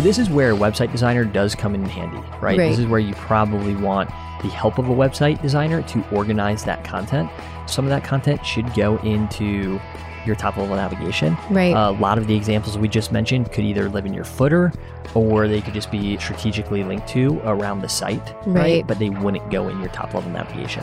So this is where a website designer does come in handy, right? Right. This is where you probably want the help of a website designer to organize that content. Some of that content should go into your top level navigation. Right. A lot of the examples we just mentioned could either live in your footer or they could just be strategically linked to around the site, Right. But they wouldn't go in your top level navigation.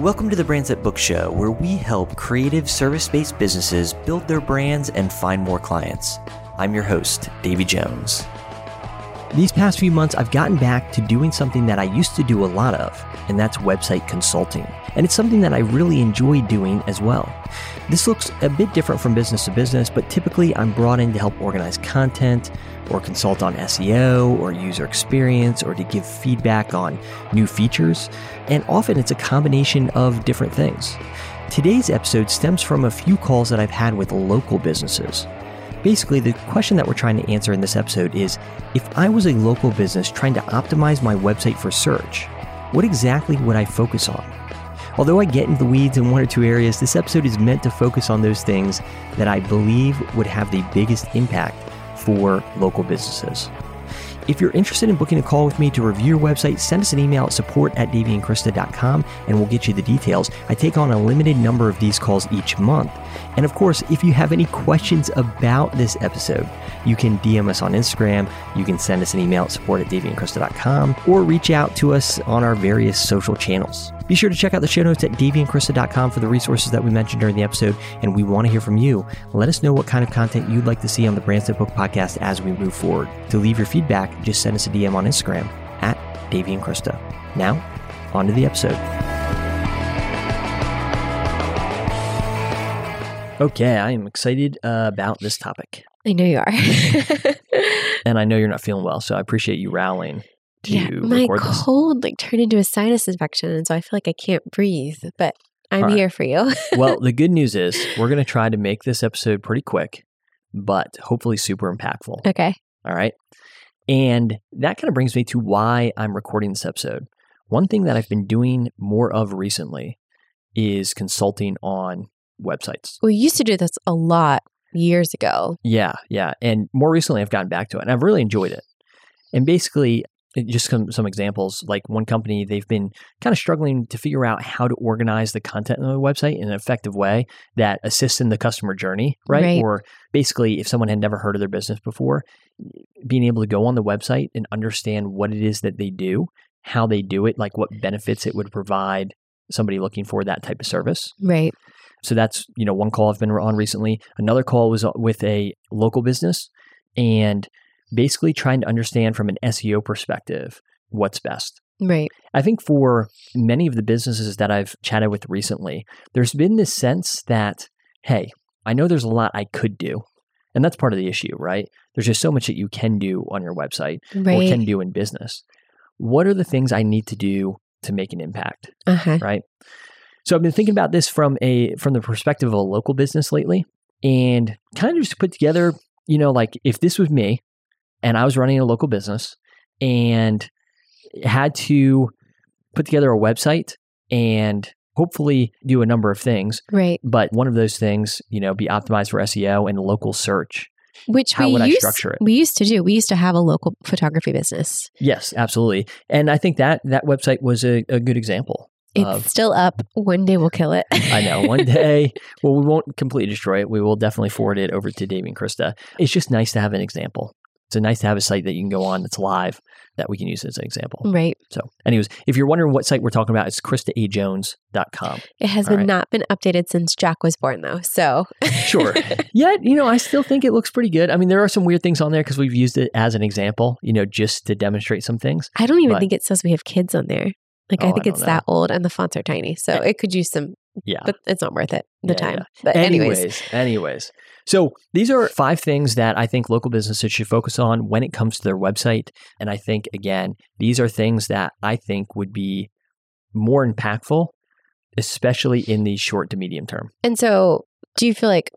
Welcome to the Brands That Book Show, where we help creative service based businesses build their brands and find more clients. I'm your host, Davy Jones. These past few months, I've gotten back to doing something that I used to do a lot of, and that's website consulting. And it's something that I really enjoy doing as well. This looks a bit different from business to business, but typically I'm brought in to help organize content or consult on SEO or user experience or to give feedback on new features. And often it's a combination of different things. Today's episode stems from a few calls that I've had with local businesses. Basically, the question that we're trying to answer in this episode is if I was a local business trying to optimize my website for search, what exactly would I focus on? Although I get into the weeds in one or two areas, this episode is meant to focus on those things that I believe would have the biggest impact for local businesses. If you're interested in booking a call with me to review your website, send us an email at support at daveyandkrista.com and we'll get you the details. I take on a limited number of these calls each month. And of course, if you have any questions about this episode, you can DM us on Instagram, you can send us an email at support at daveyandkrista.com, or reach out to us on our various social channels. Be sure to check out the show notes at daveyandkrista.com for the resources that we mentioned during the episode, and we want to hear from you. Let us know what kind of content you'd like to see on the Brands Book podcast as we move forward. To leave your feedback, just send us a DM on Instagram at and Krista. Now, on to the episode. Okay, I am excited uh, about this topic. I know you are. And I know you're not feeling well, so I appreciate you rallying to yeah, my this. cold like turned into a sinus infection, and so I feel like I can't breathe. But I'm right. here for you. well, the good news is we're going to try to make this episode pretty quick, but hopefully super impactful. okay. All right. And that kind of brings me to why I'm recording this episode. One thing that I've been doing more of recently is consulting on websites. We used to do this a lot years ago. Yeah, yeah. And more recently, I've gotten back to it and I've really enjoyed it. And basically, just some, some examples like one company, they've been kind of struggling to figure out how to organize the content on the website in an effective way that assists in the customer journey, right? Right. Or basically, if someone had never heard of their business before, being able to go on the website and understand what it is that they do, how they do it, like what benefits it would provide somebody looking for that type of service. Right. So that's, you know, one call I've been on recently. Another call was uh, with a local business and basically trying to understand from an SEO perspective what's best. Right. I think for many of the businesses that I've chatted with recently, there's been this sense that, hey, I know there's a lot I could do. And that's part of the issue, right? There's just so much that you can do on your website or can do in business. What are the things I need to do to make an impact? Uh huh. right? So I've been thinking about this from a from the perspective of a local business lately, and kind of just put together, you know, like if this was me, and I was running a local business, and had to put together a website and hopefully do a number of things, Right. but one of those things, you know, be optimized for SEO and local search. Which How we would I used, structure it? We used to do. We used to have a local photography business. Yes, absolutely, and I think that that website was a, a good example. It's of still up. One day we'll kill it. I know. One day, well, we won't completely destroy it. We will definitely forward it over to Dave and Krista. It's just nice to have an example. It's a nice to have a site that you can go on that's live that we can use as an example. Right. So, anyways, if you're wondering what site we're talking about, it's KristaAJones.com. It has been right. not been updated since Jack was born, though. So Sure. Yet, you know, I still think it looks pretty good. I mean, there are some weird things on there because we've used it as an example, you know, just to demonstrate some things. I don't even But- think it says we have kids on there. Like Oh, I I think don't it's know. that old, and the fonts are tiny, so Yeah. it could use some. Yeah. But it's not worth it. The Yeah, time. yeah. But anyways, anyways, anyways. So these are five things that I think local businesses should focus on when it comes to their website. And I think, again, these are things that I think would be more impactful, especially in the short to medium term. and so do you feel like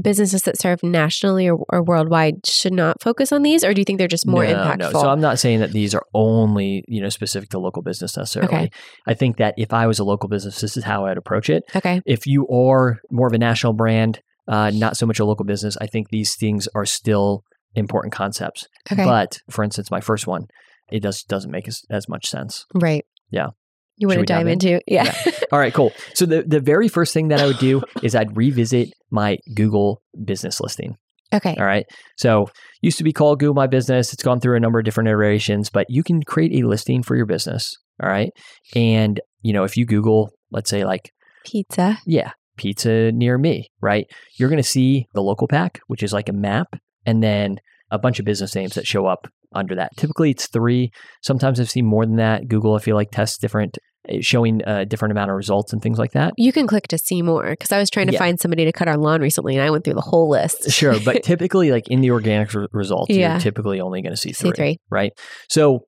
businesses that serve nationally or, or worldwide should not focus on these, or do you think they're just more no, impactful? No. So I'm not saying that these are only, you know, specific to local business necessarily. Okay. I think that if I was a local business, this is how I'd approach it. okay. If you are more of a national brand, uh, not so much a local business, I think these things are still important concepts. Okay. But for instance, my first one, it does doesn't make as, as much sense. right. Yeah. You want to dive dive in? into? Yeah. All right, cool. So the the very first thing that I would do is I'd revisit my Google business listing. okay. All right. So used to be called Google My Business. It's gone through a number of different iterations, but you can create a listing for your business. All right. And you know, if you Google, let's say like, Pizza. yeah, pizza near me, right? You're going to see the local pack, which is like a map, and then a bunch of business names that show up under that. Typically, it's three. Sometimes I've seen more than that. Google, I feel like, tests different, eh, showing a different amount of results and things like that. You can click to see more because I was trying to Yeah. find somebody to cut our lawn recently, and I went through the whole list. Sure, but typically, like in the organic re- results, Yeah. you're typically only going to see see three, three. right? So,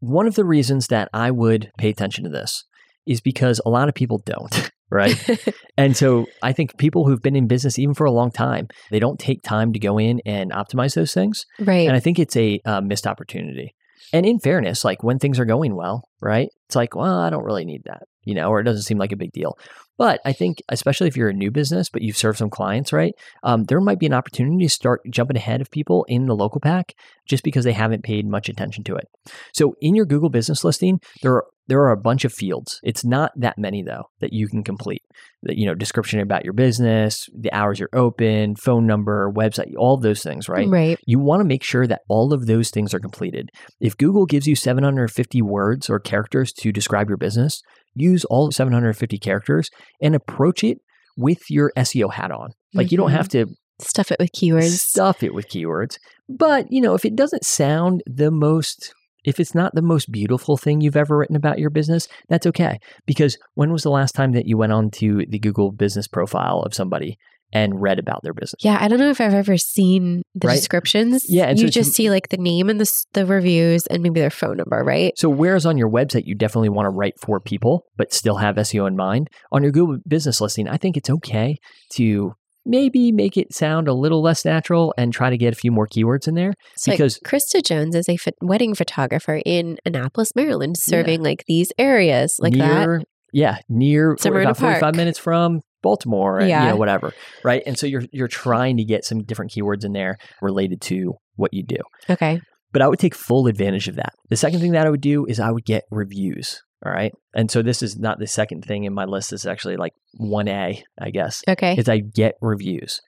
one of the reasons that I would pay attention to this is because a lot of people don't, right? and so, I think people who've been in business even for a long time, they don't take time to go in and optimize those things, right. and I think it's a uh, missed opportunity. And in fairness, like when things are going well, right? It's like, well, I don't really need that, you know, or it doesn't seem like a big deal. But I think, especially if you're a new business, but you've served some clients, right? Um, there might be an opportunity to start jumping ahead of people in the local pack just because they haven't paid much attention to it. So in your Google business listing, there are there are a bunch of fields. It's not that many though that you can complete. The, you know, description about your business, the hours you're open, phone number, website, all of those things, right? Right. You want to make sure that all of those things are completed. If Google gives you 750 words or characters to describe your business, use all 750 characters and approach it with your SEO hat on. Like you don't have mm-hmm. to Stuff it with keywords. stuff it with keywords. But, you know, if it doesn't sound the most if it's not the most beautiful thing you've ever written about your business, that's okay. Because when was the last time that you went on to the Google business profile of somebody and read about their business? Yeah, I don't know if I've ever seen the Right? descriptions. Yeah, and so you just see like the name and the the reviews and maybe their phone number, right? So, whereas on your website, you definitely want to write for people, but still have SEO in mind, on your Google business listing, I think it's okay to maybe make it sound a little less natural and try to get a few more keywords in there. So because- like Krista Jones is a wedding photographer in Annapolis, Maryland, serving like these areas like that. Yeah, near Somewhere about 45 minutes from Baltimore, and, you Yeah. know, whatever. Right. And so you're you're trying to get some different keywords in there related to what you do. Okay. But I would take full advantage of that. The second thing that I would do is I would get reviews. All right. And so this is not the second thing in my list. This is actually like 1A, I guess. Okay. is I get reviews.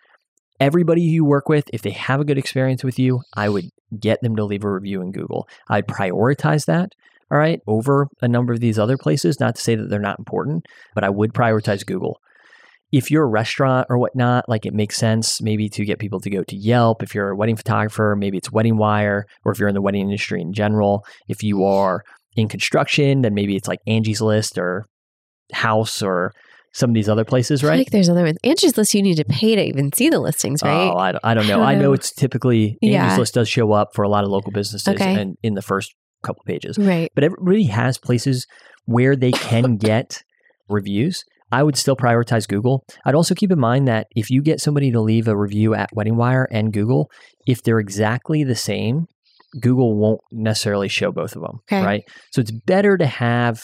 Everybody you work with, if they have a good experience with you, I would get them to leave a review in Google. I'd prioritize that, all right, over a number of these other places. Not to say that they're not important, but I would prioritize Google. If you're a restaurant or whatnot, like it makes sense maybe to get people to go to Yelp. If you're a wedding photographer, maybe it's Wedding Wire, or if you're in the wedding industry in general. If you are in construction, then maybe it's like Angie's List or Houzz or some of these other places, right? I like there's other ones. Angie's List, you need to pay to even see the listings, oh, right? Oh, I, I don't know. don't I know. know. it's typically Angie's Yeah. List does show up for a lot of local businesses Okay. and in the first couple pages. right. But everybody has places where they can get reviews. I would still prioritize Google. I'd also keep in mind that if you get somebody to leave a review at Wedding Wire and Google, if they're exactly the same, Google won't necessarily show both of them, Okay. right? So it's better to have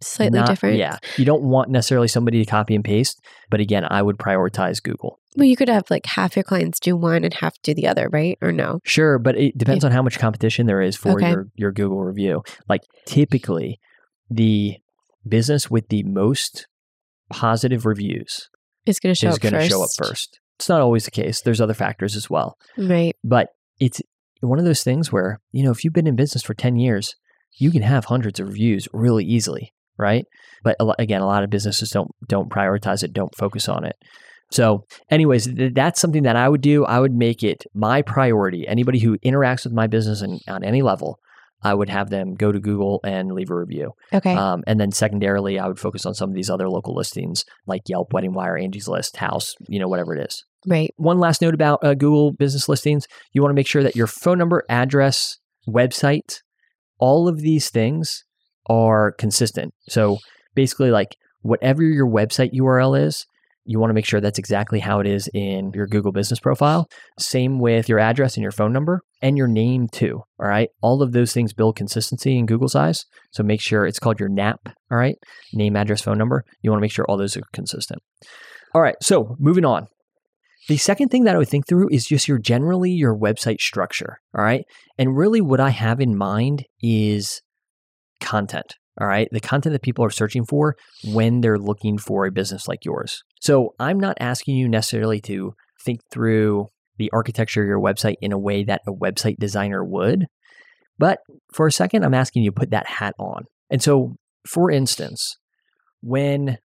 Slightly not- different. Yeah, you don't want necessarily somebody to copy and paste, but again, I would prioritize Google. Well, you could have like half your clients do one and half do the other, right? Or no? Sure, but it depends on how much competition there is for Okay. your, your Google review. Like typically, the business with the most positive reviews It's going to show is up going to first. show up first. It's not always the case. There's other factors as well, Right. but it's one of those things where, you know, if you've been in business for 10 years, you can have hundreds of reviews really easily, right? But again, a lot of businesses don't don't prioritize it, don't focus on it. So, anyways, th- that's something that I would do. I would make it my priority. Anybody who interacts with my business and on any level, I would have them go to Google and leave a review. Okay. Um, and then secondarily, I would focus on some of these other local listings like Yelp, Wedding Wire, Angie's List, Houzz, you know, whatever it is. right. One last note about uh, Google business listings you want to make sure that your phone number, address, website, all of these things are consistent. So basically, like whatever your website URL is, you want to make sure that's exactly how it is in your Google business profile. Same with your address and your phone number and your name too. All right. All of those things build consistency in Google's eyes. So make sure it's called your NAP. All right. Name, address, phone number. You want to make sure all those are consistent. All right. So moving on. The second thing that I would think through is just your generally your website structure. All right. And really what I have in mind is content. All right. The content that people are searching for when they're looking for a business like yours. So I'm not asking you necessarily to think through the architecture of your website in a way that a website designer would. But for a second, I'm asking you to put that hat on. And so, for instance, when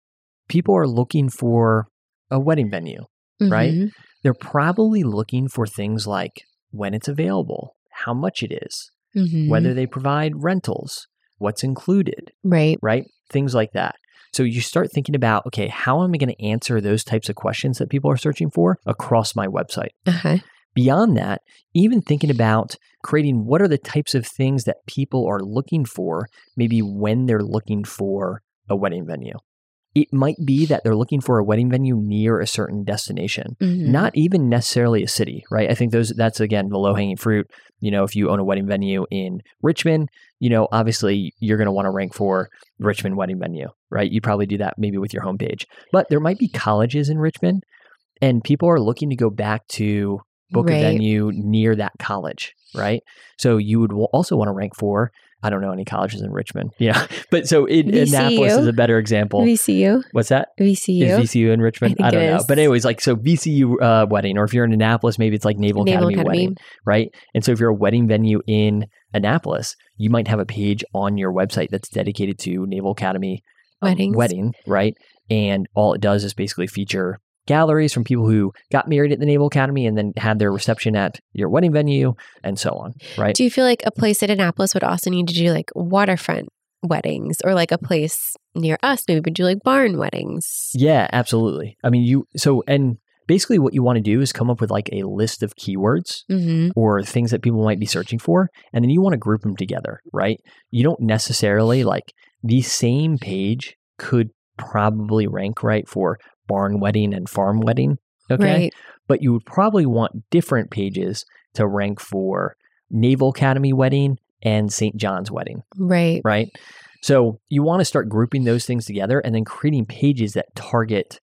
people are looking for a wedding venue, Right? Mhm. they're probably looking for things like when it's available, how much it is, Mhm. whether they provide rentals, what's included, Right. right? Things like that. So you start thinking about, okay, how am I going to answer those types of questions that people are searching for across my website? Uh-huh. Beyond that, even thinking about creating what are the types of things that people are looking for, maybe when they're looking for a wedding venue. It might be that they're looking for a wedding venue near a certain destination Mhm. not even necessarily a city, right? I think those that's again the low hanging fruit. You know, if you own a wedding venue in Richmond, you know, obviously you're going to want to rank for Richmond wedding venue, right? You probably do that maybe with your homepage. But there might be colleges in Richmond and people are looking to go back to book Right. a venue near that college, right? So you would also want to rank for I don't know any colleges in Richmond. Yeah. But so in, VCU. Annapolis is a better example. VCU. What's that? VCU. Is VCU in Richmond? I think don't it know. But anyways, like so VCU uh, wedding, or if you're in Annapolis, maybe it's like Naval, Naval Academy, Academy. wedding, right? And so if you're a wedding venue in Annapolis, you might have a page on your website that's dedicated to Naval Academy um, wedding, right? And all it does is basically feature galleries from people who got married at the Naval Academy and then had their reception at your wedding venue and so on, right? Do you feel like a place at Annapolis would also need to do like waterfront weddings or like a place near us maybe would do like barn weddings? Yeah, absolutely. I mean, you so and basically what you want to do is come up with like a list of keywords Mm-hmm. or things that people might be searching for and then you want to group them together right you don't necessarily like the same page could probably rank right for barn wedding and farm wedding okay Right. but you would probably want different pages to rank for naval academy wedding and st john's wedding Right. right so you want to start grouping those things together and then creating pages that target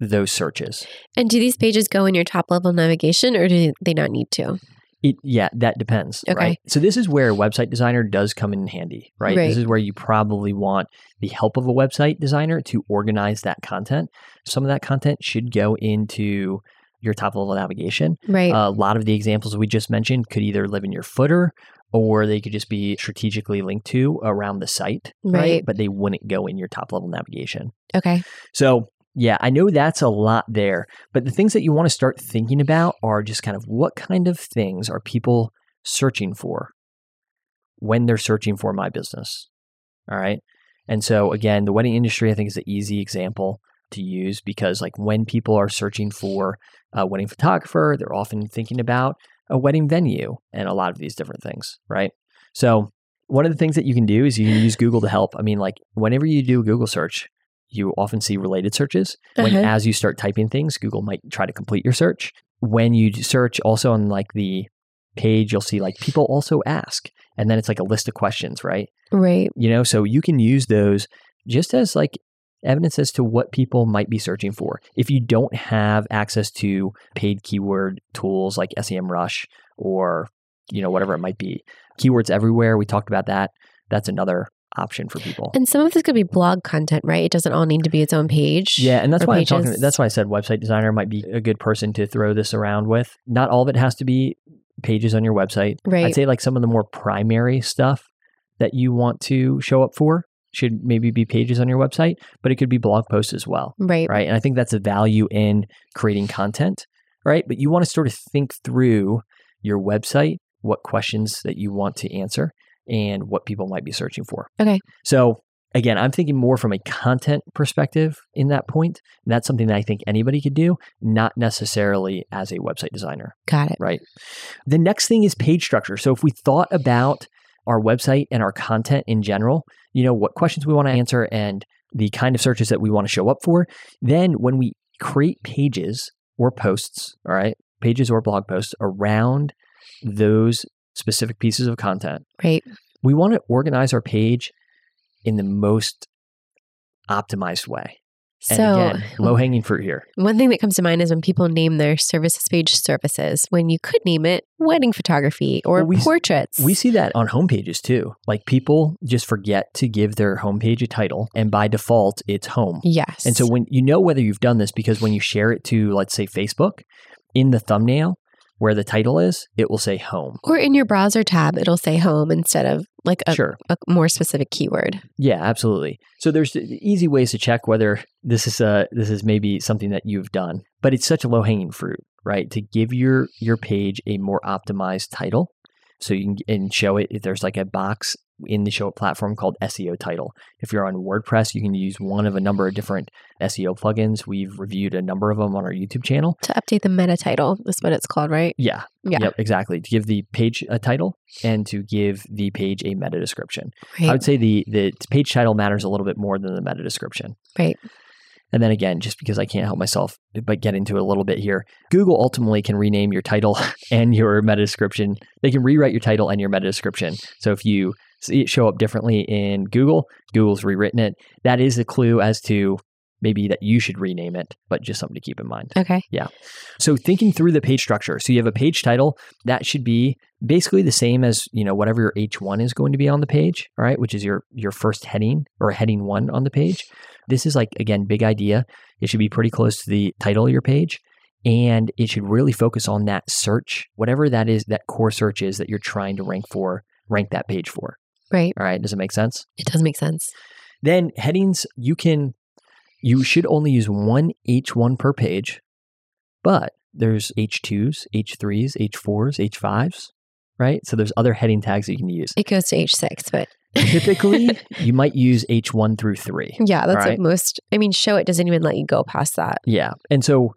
those searches And do these pages go in your top level navigation or do they not need to? It, yeah, that depends. Okay. Right. So this is where a website designer does come in handy, right? Right. This is where you probably want the help of a website designer to organize that content. Some of that content should go into your top level navigation. Right. a lot of the examples we just mentioned could either live in your footer or they could just be strategically linked to around the site, Right. But they wouldn't go in your top level navigation. okay. So, yeah, I know that's a lot there, but the things that you want to start thinking about are just kind of what kind of things are people searching for when they're searching for my business. All right. And so, again, the wedding industry, I think, is an easy example to use because, like, when people are searching for a wedding photographer, they're often thinking about a wedding venue and a lot of these different things, right? So, one of the things that you can do is you can use Google to help. I mean, like, whenever you do a Google search, you often see related searches. When Uh-huh. as you start typing things, Google might try to complete your search. When you search also on like the page, you'll see like people also ask. And then it's like a list of questions, right? Right. You know, so you can use those just as like evidence as to what people might be searching for. If you don't have access to paid keyword tools like SEMrush or, you know, whatever it might be, keywords everywhere, we talked about that. That's another option for people. And some of this could be blog content, right? It doesn't all need to be its own page. Yeah, and that's why I'm talking. pages. That's why I said website designer might be a good person to throw this around with. Not all of it has to be pages on your website. Right. I'd say like some of the more primary stuff that you want to show up for should maybe be pages on your website, but it could be blog posts as well, right. right? And I think that's a value in creating content, right? But you want to sort of think through your website, what questions that you want to answer, and what people might be searching for. Okay. So again, I'm thinking more from a content perspective in that point. And that's something that I think anybody could do, not necessarily as a website designer Got it. right? The next thing is page structure. So if we thought about our website and our content in general, you know, what questions we want to answer and the kind of searches that we want to show up for, then when we create pages or posts, all right, pages or blog posts around those specific pieces of content, Right. we want to organize our page in the most optimized way. So, low hanging fruit here. one thing that comes to mind is when people name their services page services, when you could name it wedding photography or Well, we portraits. We see that on homepages too. Like people just forget to give their homepage a title, and by default, it's home. yes. And so when you know whether you've done this because when you share it to, let's say, Facebook, in the thumbnail where the title is, it will say home. or in your browser tab, it'll say home instead of like a, sure. a more specific keyword. Yeah, absolutely. So there's easy ways to check whether this is a this is maybe something that you've done, but it's such a low hanging fruit, right? To give your your page a more optimized title, so you can and Showit. If there's like a box in the show platform called SEO title. If you're on WordPress, you can use one of a number of different SEO plugins. We've reviewed a number of them on our YouTube channel. To update the meta title is what it's called, right? Yeah. Yeah. Yep, exactly. To give the page a title and to give the page a meta description. I would say the the page title matters a little bit more than the meta description. Right. And then again, just because I can't help myself but get into it a little bit here, Google ultimately can rename your title and your meta description. They can rewrite your title and your meta description. So if you show up differently in Google, Google's rewritten it. That is a clue as to maybe that you should rename it, but just something to keep in mind. Okay. Yeah. So thinking through the page structure. So you have a page title that should be basically the same as, you know, whatever your H1 is going to be on the page, all right, which is your your first heading or heading 1 on the page. This is like again big idea. It should be pretty close to the title of your page and it should really focus on that search, whatever that is that core search is that you're trying to rank for, rank that page for. Right. All right, does it make sense? It does make sense. Then headings, you can, you should only use one H1 per page, but there's H2s, H3s, H4s, H5s, right? So there's other heading tags that you can use. It goes to H6, but Typically, you might use H1 through 3. yeah, that's what most, I mean, Showit doesn't even let you go past that. Yeah. And so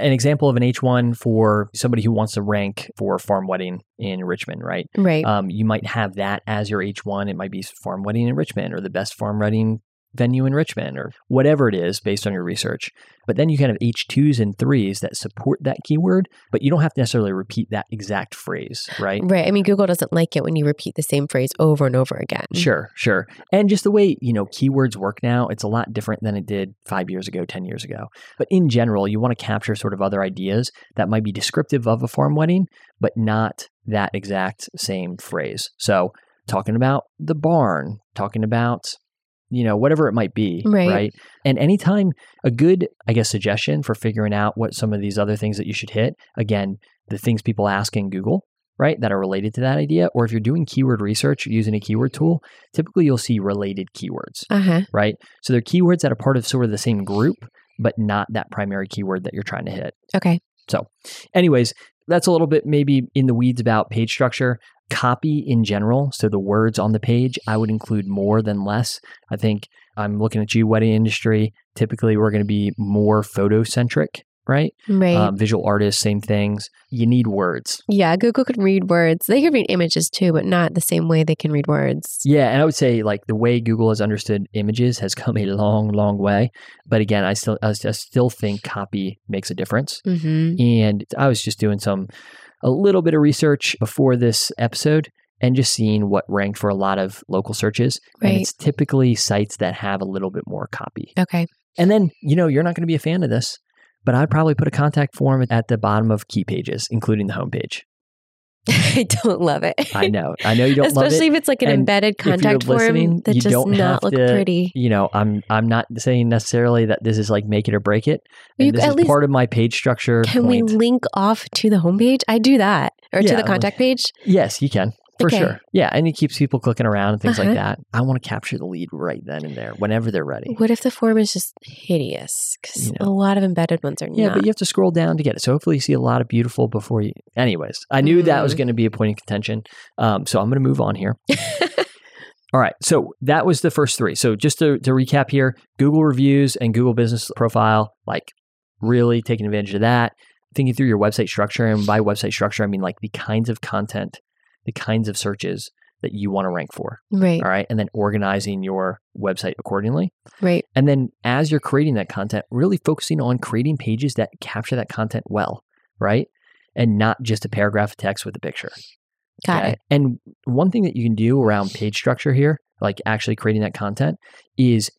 an example of an H1 for somebody who wants to rank for farm wedding in Richmond, right? Right. Um, you might have that as your H1. It might be farm wedding in Richmond or the best farm wedding venue in Richmond or whatever it is based on your research. But then you can have H2s and threes that support that keyword, but you don't have to necessarily repeat that exact phrase, right? right. I mean, Google doesn't like it when you repeat the same phrase over and over again. Sure, sure. And just the way, you know, keywords work now, it's a lot different than it did five years ago, 10 years ago. But in general, you want to capture sort of other ideas that might be descriptive of a farm wedding, but not that exact same phrase. So, talking about the barn, talking about, you know, whatever it might be. Right. And anytime a good, I guess, suggestion for figuring out what some of these other things that you should hit, again, the things people ask in Google, right, that are related to that idea, or if you're doing keyword research using a keyword tool, typically you'll see related keywords, Uh huh. right? So they're keywords that are part of sort of the same group, but not that primary keyword that you're trying to hit. Okay. So, anyways, that's a little bit maybe in the weeds about page structure. Copy in general, so the words on the page, I would include more than less. I think I'm looking at you, wedding industry. Typically, we're going to be more photo centric, right? Right. Um, visual artists, same things. You need words. yeah. Google can read words. They can read images too, but not the same way they can read words. Yeah, and I would say like the way Google has understood images has come a long, long way. But again, I still, I still think copy makes a difference. Mm-hmm. And I was just doing some, a little bit of research before this episode and just seeing what ranked for a lot of local searches. And it's typically sites that have a little bit more copy. Okay. And then, you know, you're not going to be a fan of this, but I'd probably put a contact form at the bottom of key pages, including the homepage. I don't love it. I know. I know you don't love Especially if it's like an And embedded contact form that does don't look to- pretty. You know, I'm I'm not saying necessarily that this is like make it or break it. You- this is part of my page structure Can point. we link off to the homepage? I do that. Or to the contact page. Yes, you can. For Okay. sure. Yeah. And it keeps people clicking around and things Uh-huh. like that. I want to capture the lead right then and there, whenever they're ready. What if the form is just hideous? Because You a lot of embedded ones are Yeah, not. but you have to scroll down to get it. So hopefully you see a lot of beautiful before you. Anyways, I knew that was Mm. going to be a point of contention. Um, so I'm going to move on here. All right. So that was the first three. So just to, to recap here Google reviews and Google business profile, like really taking advantage of that. Thinking through your website structure. And by website structure, I mean like the kinds of content, the kinds of searches that you want to rank for. right, All right. And then organizing your website accordingly. right. And then as you're creating that content, really focusing on creating pages that capture that content well, right? And not just a paragraph of text with a picture. Got okay? it. And one thing that you can do around page structure here, like actually creating that content, is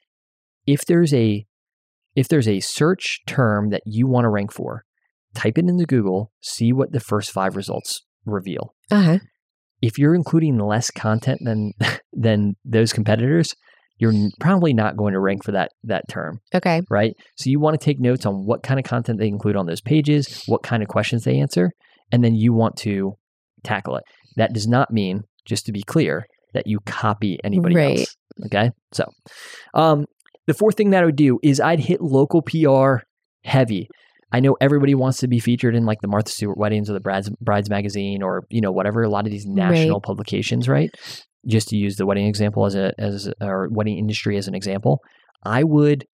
if there's a if there's a search term that you want to rank for, type it into Google, see what the first five results reveal. Uh huh. If you're including less content than than those competitors, you're probably not going to rank for that that term Okay. right? So you want to take notes on what kind of content they include on those pages, what kind of questions they answer, and then you want to tackle it. That does not mean, just to be clear, that you copy anybody Right. else. Okay. So um, the fourth thing that I would do is I'd hit local PR heavy. I know everybody wants to be featured in like the Martha Stewart weddings or the Brides, Brides magazine or you know whatever a lot of these national publications, right? Just to use the wedding example as a as a- or wedding industry as an example, I would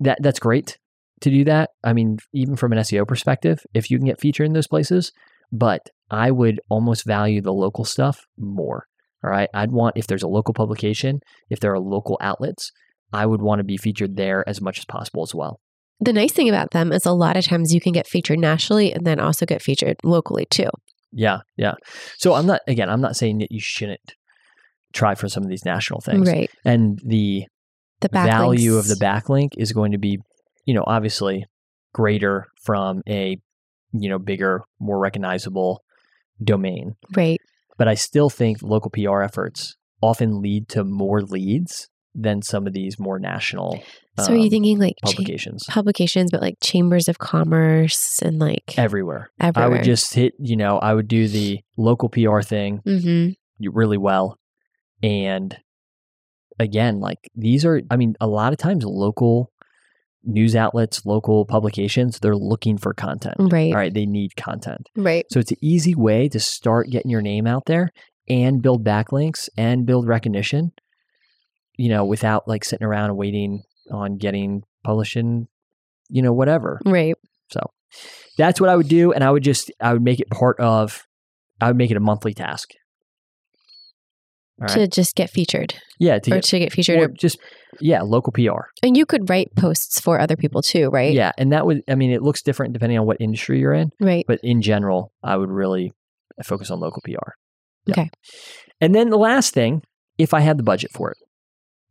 that that's great to do that. I mean, even from an SEO perspective, if you can get featured in those places, but I would almost value the local stuff more. All right. I'd want if there's a local publication, if there are local outlets, I would want to be featured there as much as possible as well. The nice thing about them is a lot of times you can get featured nationally and then also get featured locally too. Yeah, yeah. So I'm not again, I'm not saying that you shouldn't try for some of these national things. Right. And the The backlinks. value of the backlink is going to be, you know, obviously greater from a, you know, bigger, more recognizable domain. Right. But I still think local PR efforts often lead to more leads than some of these more national So are you um, thinking like cha- publications publications, but like chambers of commerce and like everywhere. everywhere? I would just hit, you know, I would do the local PR thing hmm really well. And again, like these are, I mean, a lot of times local news outlets, local publications, they're looking for content. Right. All right. They need content. Right. So it's an easy way to start getting your name out there and build backlinks and build recognition, you know, without like sitting around and waiting on getting published in, you know, whatever. Right. So that's what I would do. And I would just, I would make it part of, I would make it a monthly task. Right. To just get featured yeah. To or get, to get featured. or Or, just, yeah, local PR. and you could write posts for other people too, right? Yeah. And that would, I mean, it looks different depending on what industry you're in. Right. But in general, I would really focus on local PR. Okay. And then the last thing, if I had the budget for it,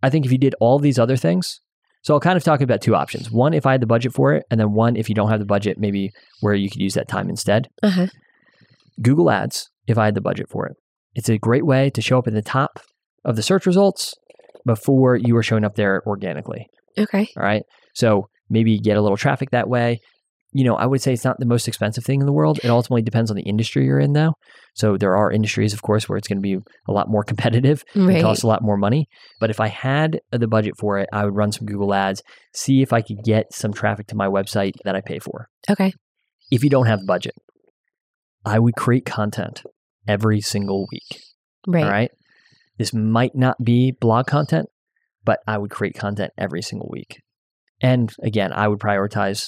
I think if you did all these other things, so I'll kind of talk about two options. One, if I had the budget for it, and then one, if you don't have the budget, maybe where you could use that time instead. Uh huh. Google Ads, if I had the budget for it. It's a great way to show up in the top of the search results before you are showing up there organically. Okay. All right. So maybe get a little traffic that way. You know, I would say it's not the most expensive thing in the world. It ultimately depends on the industry you're in, though. So there are industries, of course, where it's going to be a lot more competitive. It Right. costs a lot more money. But if I had the budget for it, I would run some Google ads, see if I could get some traffic to my website that I pay for. Okay. If you don't have the budget, I would create content every single week. Right. All right. This might not be blog content, but I would create content every single week. And again, I would prioritize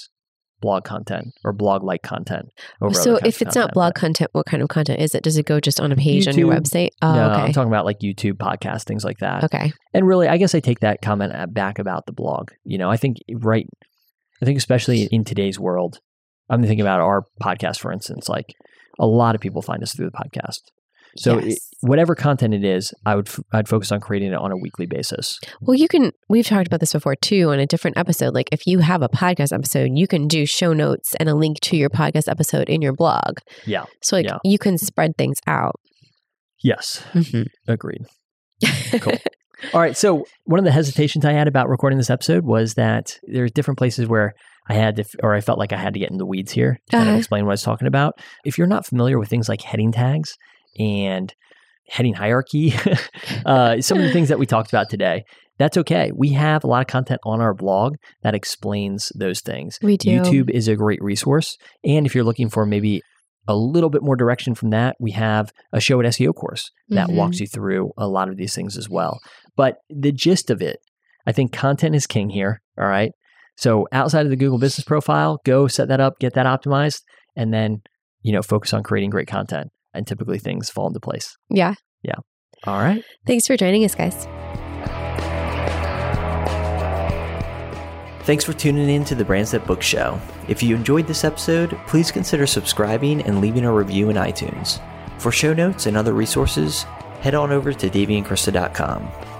blog content or blog like content So if it's not blog content, what kind of content is it? Does it go just on a page on your website? Oh, no, okay. I'm talking about like YouTube, podcast, things like that. okay. And really, I guess I take that comment uh, back about the blog. You know, I think right, I think especially in today's world, I'm thinking about our podcast, for instance. Like a lot of people find us through the podcast. So it, whatever content it is, I would f- I'd focus on creating it on a weekly basis. Well, you can, we've talked about this before too on a different episode. Like if you have a podcast episode, you can do show notes and a link to your podcast episode in your blog. Yeah. So like Yeah. you can spread things out. Yes. Mm-hmm. Agreed. Cool. All right. So one of the hesitations I had about recording this episode was that there's different places where I had to, or I felt like I had to get in the weeds here to kind of Uh-huh. explain what I was talking about. If you're not familiar with things like heading tags and heading hierarchy, uh, some of the things that we talked about today, that's okay. We have a lot of content on our blog that explains those things. We do. YouTube is a great resource. And if you're looking for maybe a little bit more direction from that, we have a Showit SEO course that Mhm. walks you through a lot of these things as well. But the gist of it, I think content is king here. All right. So outside of the Google business profile, go set that up, get that optimized, and then, you know, focus on creating great content. And typically things fall into place. Yeah. Yeah. All right. Thanks for joining us, guys. Thanks for tuning in to the Brands That Book Show. If you enjoyed this episode, please consider subscribing and leaving a review in iTunes. For show notes and other resources, head on over to daveyandkrista.com.